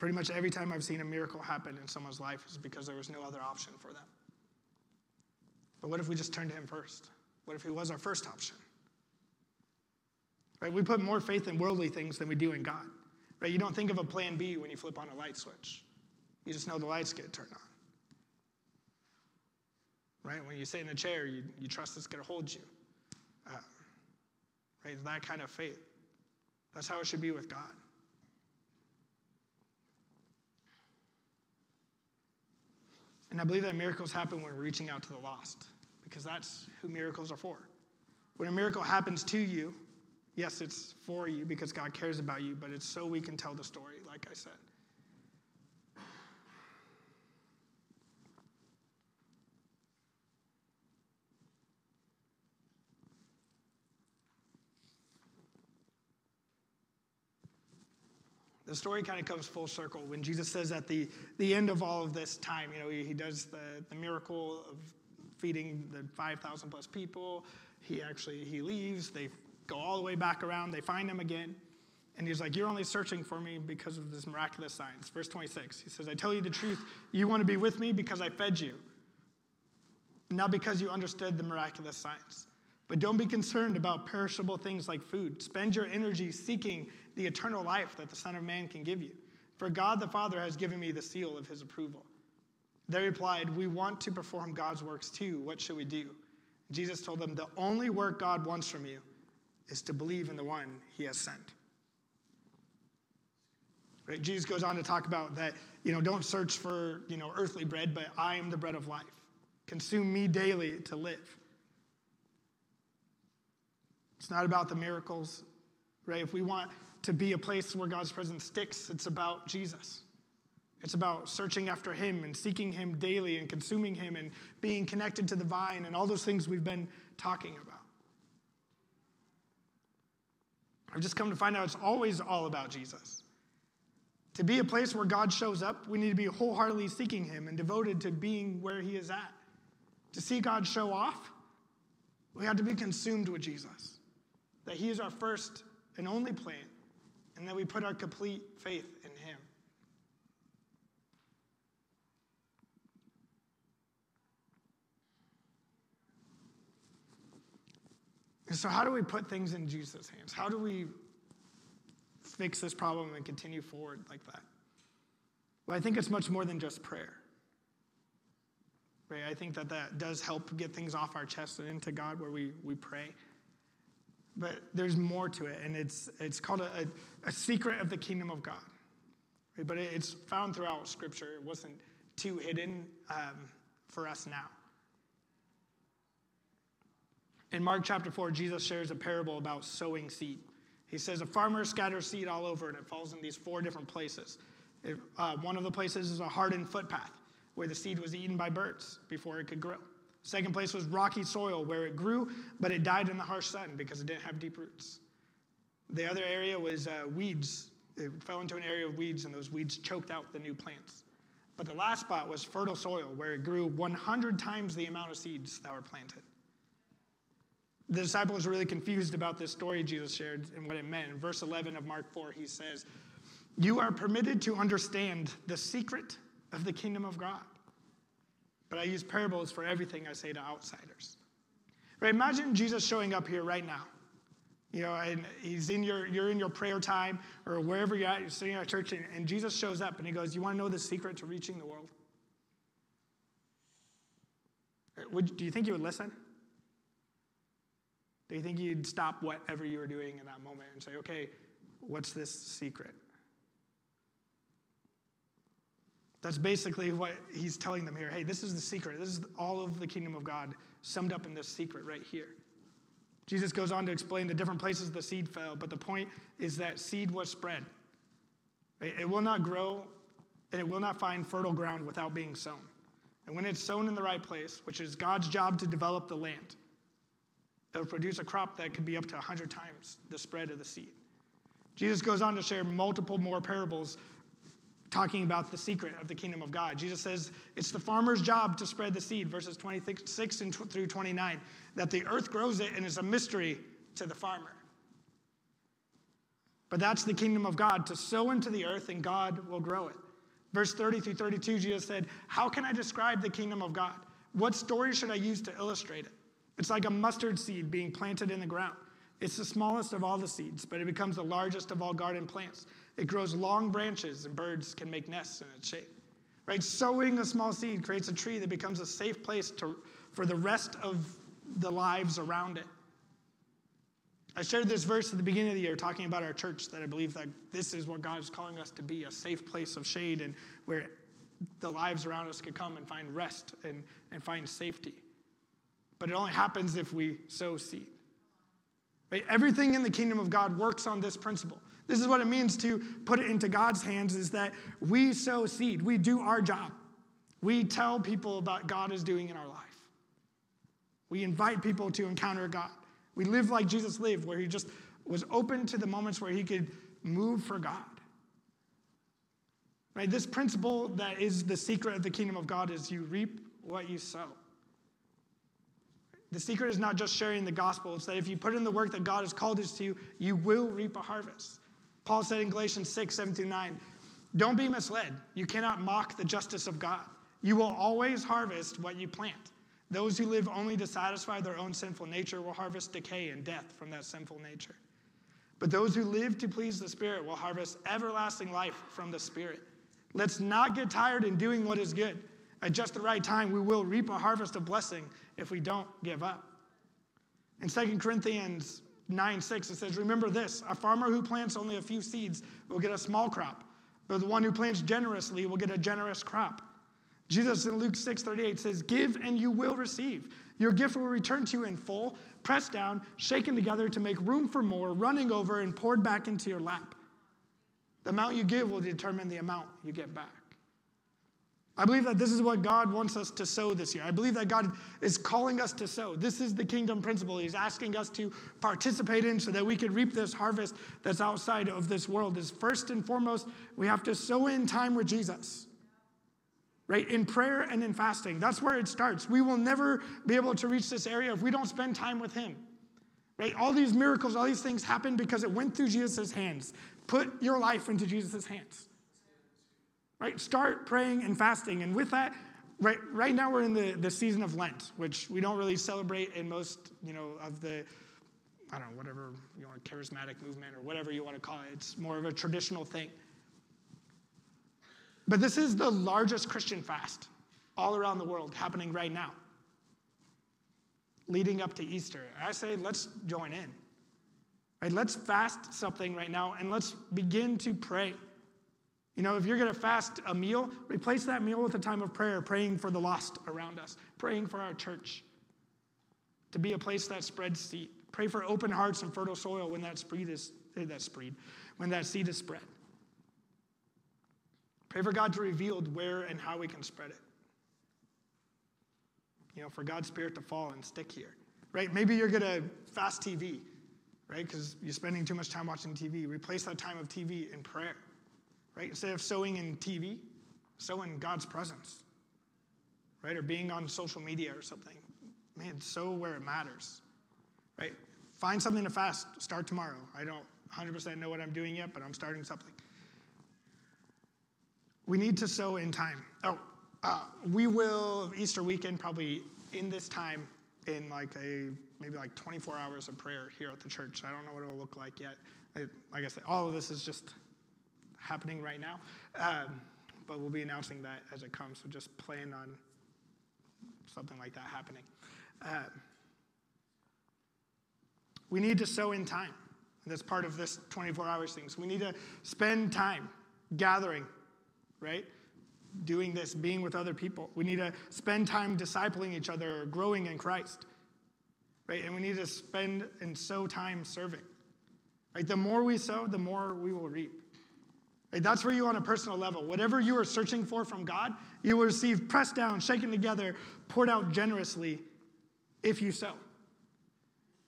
Pretty much every time I've seen a miracle happen in someone's life is because there was no other option for them. But what if we just turned to Him first? What if He was our first option? Right? We put more faith in worldly things than we do in God. Right? You don't think of a plan B when you flip on a light switch. You just know the lights get turned on. Right? When you sit in a chair, you, you trust it's going to hold you. Uh, right? That kind of faith. That's how it should be with God. And I believe that miracles happen when we're reaching out to the lost, because that's who miracles are for. When a miracle happens to you, yes, it's for you because God cares about you, but it's so we can tell the story, like I said. The story kind of comes full circle when Jesus says at the, the end of all of this time, you know, he, he does the, the miracle of feeding the 5,000 plus people. He actually, he leaves. They go all the way back around. They find him again. And he's like, You're only searching for me because of this miraculous signs. Verse 26, he says, I tell you the truth. You want to be with me because I fed you, not because you understood the miraculous signs. But don't be concerned about perishable things like food. Spend your energy seeking the eternal life that the Son of Man can give you. For God the Father has given me the seal of his approval. They replied, We want to perform God's works too. What should we do? Jesus told them, The only work God wants from you is to believe in the one he has sent. Right? Jesus goes on to talk about that, you know, don't search for, you know, earthly bread, but I am the bread of life. Consume me daily to live. It's not about the miracles, right? If we want to be a place where God's presence sticks, it's about Jesus. It's about searching after Him and seeking Him daily and consuming Him and being connected to the vine and all those things we've been talking about. I've just come to find out it's always all about Jesus. To be a place where God shows up, we need to be wholeheartedly seeking Him and devoted to being where He is at. To see God show off, we have to be consumed with Jesus that He is our first and only plan, and that we put our complete faith in Him. And so, how do we put things in Jesus' hands? How do we fix this problem and continue forward like that? Well, I think it's much more than just prayer. Right? I think that that does help get things off our chest and into God where we, we pray. But there's more to it, and it's, it's called a, a, a secret of the kingdom of God. Right? But it's found throughout Scripture. It wasn't too hidden um, for us now. In Mark chapter 4, Jesus shares a parable about sowing seed. He says, A farmer scatters seed all over, and it falls in these four different places. Uh, one of the places is a hardened footpath, where the seed was eaten by birds before it could grow. Second place was rocky soil, where it grew, but it died in the harsh sun because it didn't have deep roots. The other area was uh, weeds. It fell into an area of weeds, and those weeds choked out the new plants. But the last spot was fertile soil, where it grew 100 times the amount of seeds that were planted. The disciples were really confused about this story Jesus shared and what it meant. In verse 11 of Mark 4, he says, You are permitted to understand the secret of the kingdom of God. But I use parables for everything I say to outsiders. Right? Imagine Jesus showing up here right now. You know, and he's in your, you're in your prayer time or wherever you're at, you're sitting at a church, and, and Jesus shows up and he goes, You want to know the secret to reaching the world? Uh, would, do you think you would listen? Do you think you'd stop whatever you were doing in that moment and say, Okay, what's this secret? That's basically what he's telling them here. Hey, this is the secret. This is all of the kingdom of God summed up in this secret right here. Jesus goes on to explain the different places the seed fell, but the point is that seed was spread. It will not grow and it will not find fertile ground without being sown. And when it's sown in the right place, which is God's job to develop the land, it'll produce a crop that could be up to 100 times the spread of the seed. Jesus goes on to share multiple more parables talking about the secret of the kingdom of God. Jesus says it's the farmer's job to spread the seed, verses 26 and through 29, that the earth grows it and is a mystery to the farmer. But that's the kingdom of God, to sow into the earth and God will grow it. Verse 30 through 32, Jesus said, How can I describe the kingdom of God? What story should I use to illustrate it? It's like a mustard seed being planted in the ground. It's the smallest of all the seeds, but it becomes the largest of all garden plants. It grows long branches, and birds can make nests in its shape. Right? Sowing a small seed creates a tree that becomes a safe place to, for the rest of the lives around it. I shared this verse at the beginning of the year talking about our church that I believe that this is what God is calling us to be a safe place of shade and where the lives around us could come and find rest and, and find safety. But it only happens if we sow seed. Right? Everything in the kingdom of God works on this principle. This is what it means to put it into God's hands is that we sow seed. We do our job. We tell people about God is doing in our life. We invite people to encounter God. We live like Jesus lived, where he just was open to the moments where he could move for God. Right? This principle that is the secret of the kingdom of God is you reap what you sow. The secret is not just sharing the gospel, it's that if you put in the work that God has called us to, you will reap a harvest. Paul said in Galatians 6, 7 through 9, don't be misled. You cannot mock the justice of God. You will always harvest what you plant. Those who live only to satisfy their own sinful nature will harvest decay and death from that sinful nature. But those who live to please the Spirit will harvest everlasting life from the Spirit. Let's not get tired in doing what is good. At just the right time, we will reap a harvest of blessing if we don't give up. In 2 Corinthians 9 6, it says, Remember this a farmer who plants only a few seeds will get a small crop, but the one who plants generously will get a generous crop. Jesus in Luke 6 38 says, Give and you will receive. Your gift will return to you in full, pressed down, shaken together to make room for more, running over and poured back into your lap. The amount you give will determine the amount you get back. I believe that this is what God wants us to sow this year. I believe that God is calling us to sow. This is the kingdom principle He's asking us to participate in so that we can reap this harvest that's outside of this world. Is first and foremost, we have to sow in time with Jesus right? In prayer and in fasting. That's where it starts. We will never be able to reach this area if we don't spend time with Him, right? All these miracles, all these things happen because it went through Jesus' hands. Put your life into Jesus' hands, right? Start praying and fasting. And with that, right, right now we're in the, the season of Lent, which we don't really celebrate in most, you know, of the, I don't know, whatever you want, charismatic movement or whatever you want to call it. It's more of a traditional thing. But this is the largest Christian fast all around the world happening right now, leading up to Easter. I say, let's join in. Right, let's fast something right now and let's begin to pray. You know, if you're going to fast a meal, replace that meal with a time of prayer, praying for the lost around us, praying for our church to be a place that spreads seed. Pray for open hearts and fertile soil when that seed is eh, that spread, when that seed is spread. Pray for God to reveal where and how we can spread it. you know, for God's Spirit to fall and stick here, right? Maybe you're going to fast TV, right? Because you're spending too much time watching TV. Replace that time of TV in prayer, right? Instead of sowing in TV, sow in God's presence, right? Or being on social media or something. Man, sow where it matters, right? Find something to fast. Start tomorrow. I don't 100% know what I'm doing yet, but I'm starting something. We need to sow in time. Oh, uh, we will Easter weekend probably in this time in like a maybe like 24 hours of prayer here at the church. I don't know what it'll look like yet. I, like I said, all of this is just happening right now, um, but we'll be announcing that as it comes. So just plan on something like that happening. Uh, we need to sow in time. That's part of this 24 hours thing. So We need to spend time gathering, right? Doing this, being with other people. We need to spend time discipling each other, growing in Christ, right? And we need to spend and sow time serving. Right? The more we sow, the more we will reap. Right? That's where you on a personal level. Whatever you are searching for from God, you will receive pressed down, shaken together, poured out generously if you sow.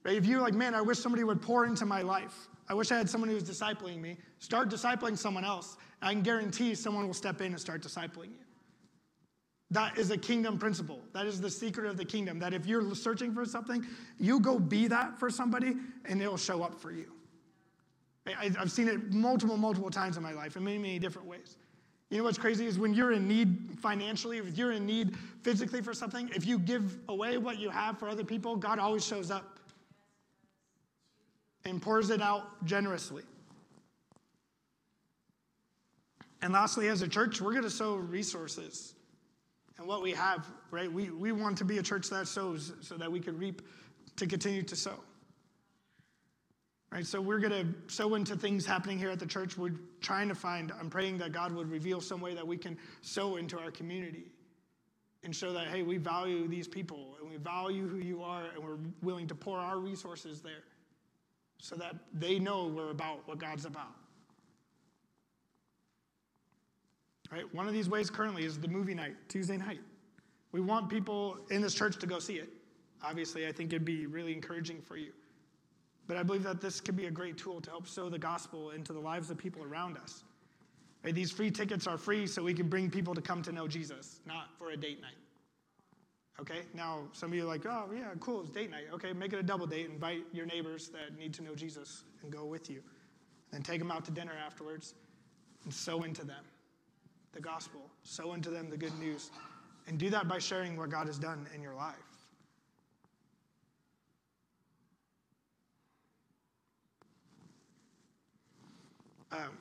Right? If you're like, man, I wish somebody would pour into my life. I wish I had someone who was discipling me. Start discipling someone else. I can guarantee someone will step in and start discipling you. That is a kingdom principle. That is the secret of the kingdom. That if you're searching for something, you go be that for somebody and it'll show up for you. I, have seen it multiple, multiple times in my life in many, many different ways. You know what's crazy is when you're in need financially, if you're in need physically for something, if you give away what you have for other people, God always shows up and pours it out generously. And lastly, as a church, we're going to sow resources and what we have, right? We, we want to be a church that sows so that we can reap to continue to sow. Right, so we're going to sow into things happening here at the church. We're trying to find, I'm praying that God would reveal some way that we can sow into our community and show that, hey, we value these people and we value who you are and we're willing to pour our resources there so that they know we're about what God's about. Right? One of these ways currently is the movie night, Tuesday night. We want people in this church to go see it. Obviously, I think it'd be really encouraging for you. But I believe that this could be a great tool to help sow the gospel into the lives of people around us. Right? These free tickets are free so we can bring people to come to know Jesus, not for a date night. Okay, now some of you are like, oh, yeah, cool, it's date night. Okay, make it a double date. Invite your neighbors that need to know Jesus and go with you. Then take them out to dinner afterwards and sow into them the gospel, sow into them the good news. And do that by sharing what God has done in your life. Um,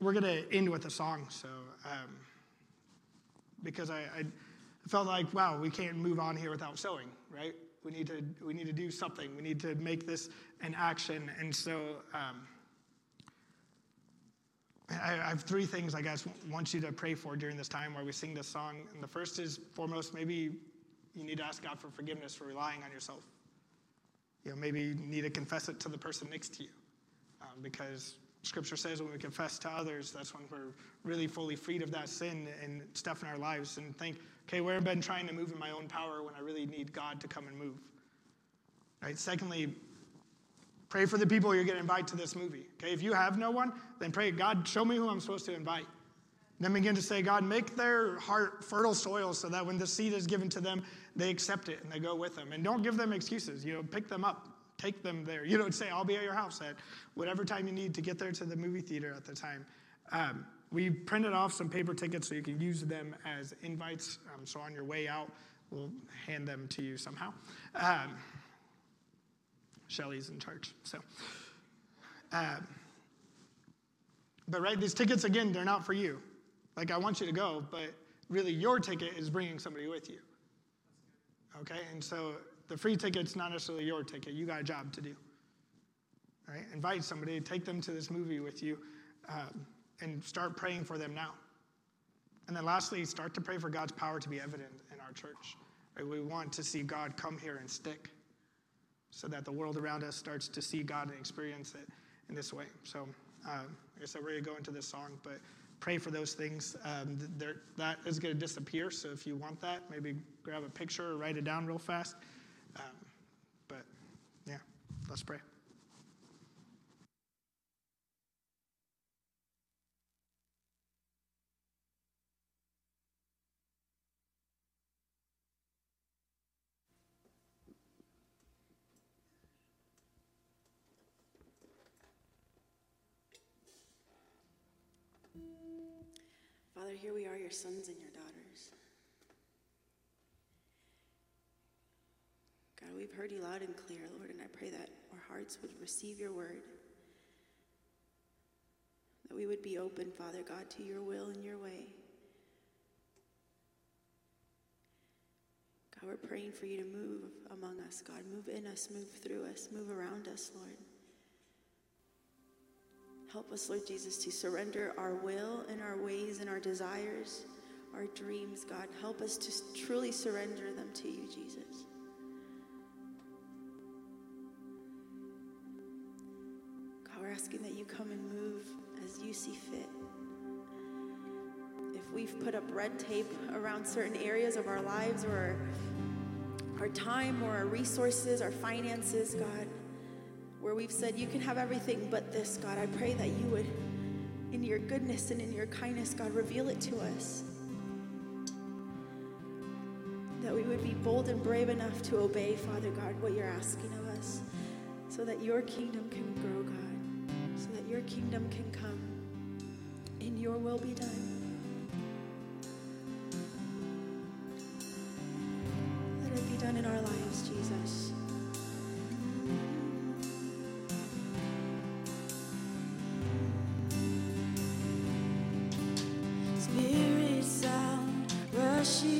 we're going to end with a song, so um, because I, I felt like, wow, we can't move on here without sowing, right? We need to we need to do something. We need to make this an action. And so um, I, have three things I guess want you to pray for during this time where we sing this song. And the first is foremost, maybe you need to ask God for forgiveness for relying on yourself. You know, maybe you need to confess it to the person next to you, um, because Scripture says when we confess to others, that's when we're really fully freed of that sin and stuff in our lives. And think, okay, where have I been trying to move in my own power when I really need God to come and move? Right. Secondly, pray for the people you're going to invite to this movie. Okay, if you have no one, then pray, God, show me who I'm supposed to invite. Then begin to say, God, make their heart fertile soil so that when the seed is given to them, they accept it and they go with them. And don't give them excuses. You know, pick them up take them there. You don't say, I'll be at your house at whatever time you need to get there to the movie theater at the time. Um, we printed off some paper tickets so you can use them as invites. Um, so on your way out, we'll hand them to you somehow. Um, Shelly's in charge. So, um, but right, these tickets again, they're not for you. Like I want you to go, but really your ticket is bringing somebody with you. Okay, and so the free ticket's not necessarily your ticket. You got a job to do. Right? Invite somebody, take them to this movie with you, um, and start praying for them now. And then lastly, start to pray for God's power to be evident in our church. Right? We want to see God come here and stick so that the world around us starts to see God and experience it in this way. So, uh, like I said, we're going to go into this song, but pray for those things. Um, that is going to disappear. So if you want that, maybe grab a picture or write it down real fast. Let's pray. Father, here we are, your sons and your daughters. God, we've heard you loud and clear, Lord, and I pray that our hearts would receive your word. That we would be open, Father God, to your will and your way. God, we're praying for you to move among us, God. Move in us, move through us, move around us, Lord. Help us, Lord Jesus, to surrender our will and our ways and our desires, our dreams, God. Help us to truly surrender them to you, Jesus. Asking that you come and move as you see fit. If we've put up red tape around certain areas of our lives or our time or our resources, our finances, God, where we've said, You can have everything but this, God. I pray that you would, in your goodness and in your kindness, God, reveal it to us. That we would be bold and brave enough to obey, Father God, what you're asking of us, so that your kingdom can grow, kingdom can come and your will be done. Let it be done in our lives, Jesus. fragrance of heaven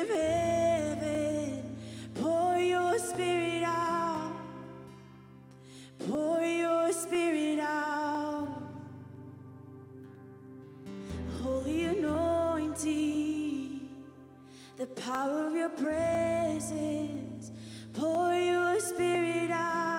of heaven, pour your spirit out. Pour your spirit out. Holy anointing, the power of your presence, pour your spirit out.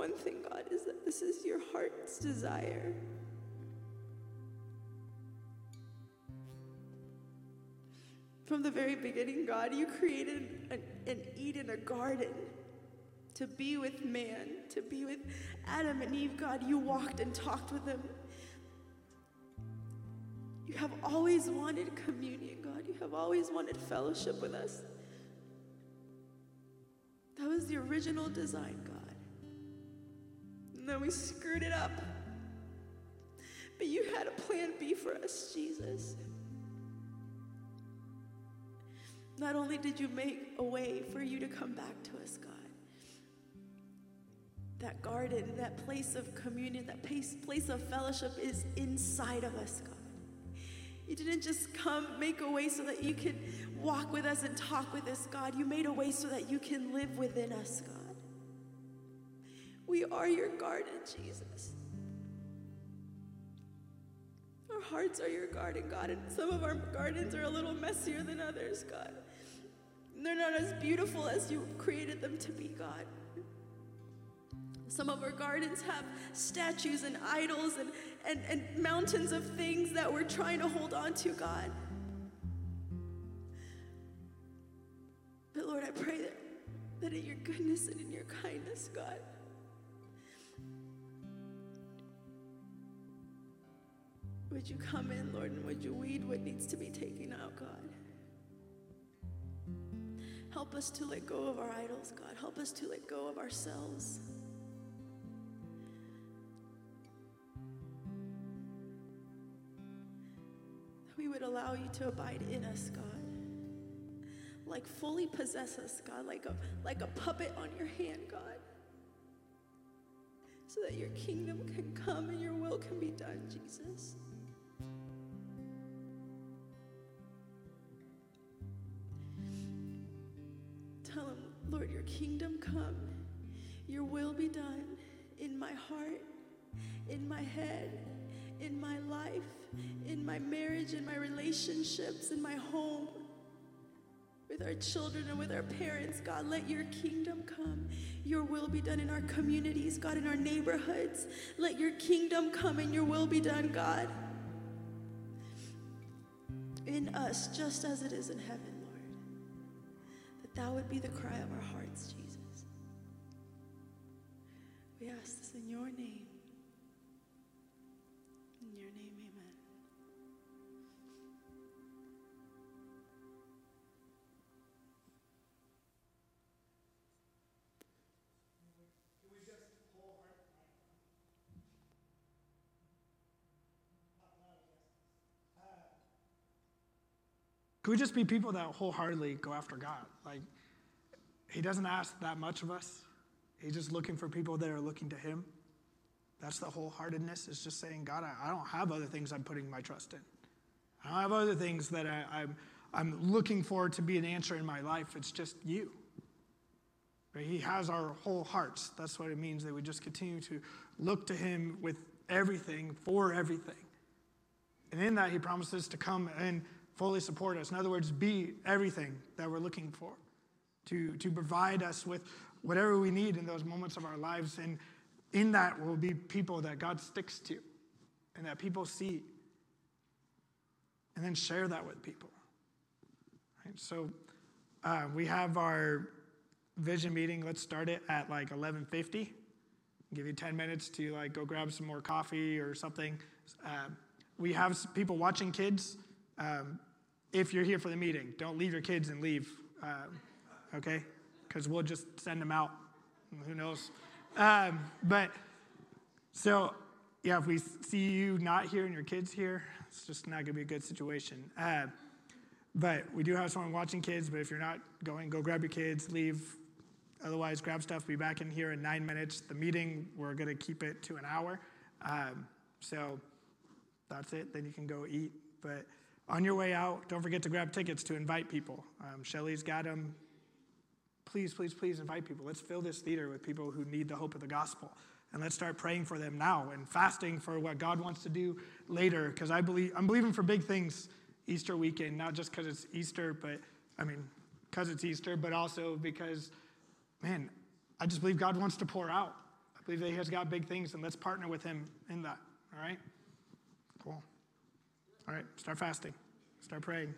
One thing, God, is that this is your heart's desire. From the very beginning, God, you created an, an Eden, a garden to be with man, to be with Adam and Eve. God, you walked and talked with them. You have always wanted communion, God. You have always wanted fellowship with us. That was the original design, God. And then we screwed it up. But you had a plan B for us, Jesus. Not only did you make a way for you to come back to us, God, that garden, that place of communion, that place, place of fellowship is inside of us, God. You didn't just come, make a way so that you could walk with us and talk with us, God. You made a way so that you can live within us, God. We are your garden, Jesus. Our hearts are your garden, God, and some of our gardens are a little messier than others, God. They're not as beautiful as you created them to be, God. Some of our gardens have statues and idols and, and, and mountains of things that we're trying to hold on to, God. But Lord, I pray that, that in your goodness and in your kindness, God, would you come in, Lord, and would you weed what needs to be taken out, God? Help us to let go of our idols, God. Help us to let go of ourselves. We would allow you to abide in us, God. Like fully possess us, God, like a, like a puppet on your hand, God. So that your kingdom can come and your will can be done, Jesus. Kingdom come, your will be done in my heart, in my head, in my life, in my marriage, in my relationships, in my home, with our children and with our parents. God, let your kingdom come. Your will be done in our communities, God, in our neighborhoods. Let your kingdom come and your will be done, God, in us, just as it is in heaven that that would be the cry of our hearts, Jesus. We ask this in your name. Could we just be people that wholeheartedly go after God? Like, He doesn't ask that much of us. He's just looking for people that are looking to Him. That's the wholeheartedness, is just saying, God, I, I don't have other things I'm putting my trust in. I don't have other things that I, I'm, I'm looking for to be an answer in my life. It's just you. Right? He has our whole hearts. That's what it means that we just continue to look to Him with everything, for everything. And in that, He promises to come and fully support us. In other words, be everything that we're looking for, to, to provide us with whatever we need in those moments of our lives. And in that will be people that God sticks to and that people see. And then share that with people. Right? So uh, we have our vision meeting. Let's start it at like 11:50. Give you 10 minutes to like go grab some more coffee or something. Uh, we have people watching kids. Um, if you're here for the meeting, don't leave your kids and leave, um, okay? Because we'll just send them out. Who knows? Um, but so, yeah, if we see you not here and your kids here, it's just not going to be a good situation. Uh, but we do have someone watching kids, but if you're not going, go grab your kids, leave. Otherwise, grab stuff, be back in here in nine minutes. The meeting, we're going to keep it to an hour. Um, so that's it. Then you can go eat. But on your way out, don't forget to grab tickets to invite people. Um, Shelly's got them. Please, please, please invite people. Let's fill this theater with people who need the hope of the gospel. And let's start praying for them now and fasting for what God wants to do later. Because I believe I'm believing for big things Easter weekend, not just because it's Easter, but I mean, because it's Easter, but also because, man, I just believe God wants to pour out. I believe that He has got big things, and let's partner with Him in that. All right? Cool. All right, start fasting, start praying.